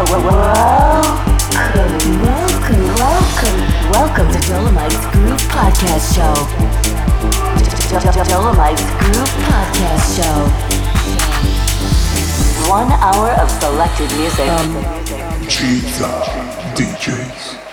Welcome, welcome, welcome, to Dolomites Groove Podcast Show. Dolomites Groove Podcast Show. One hour of selected music. Um, gizA DJs.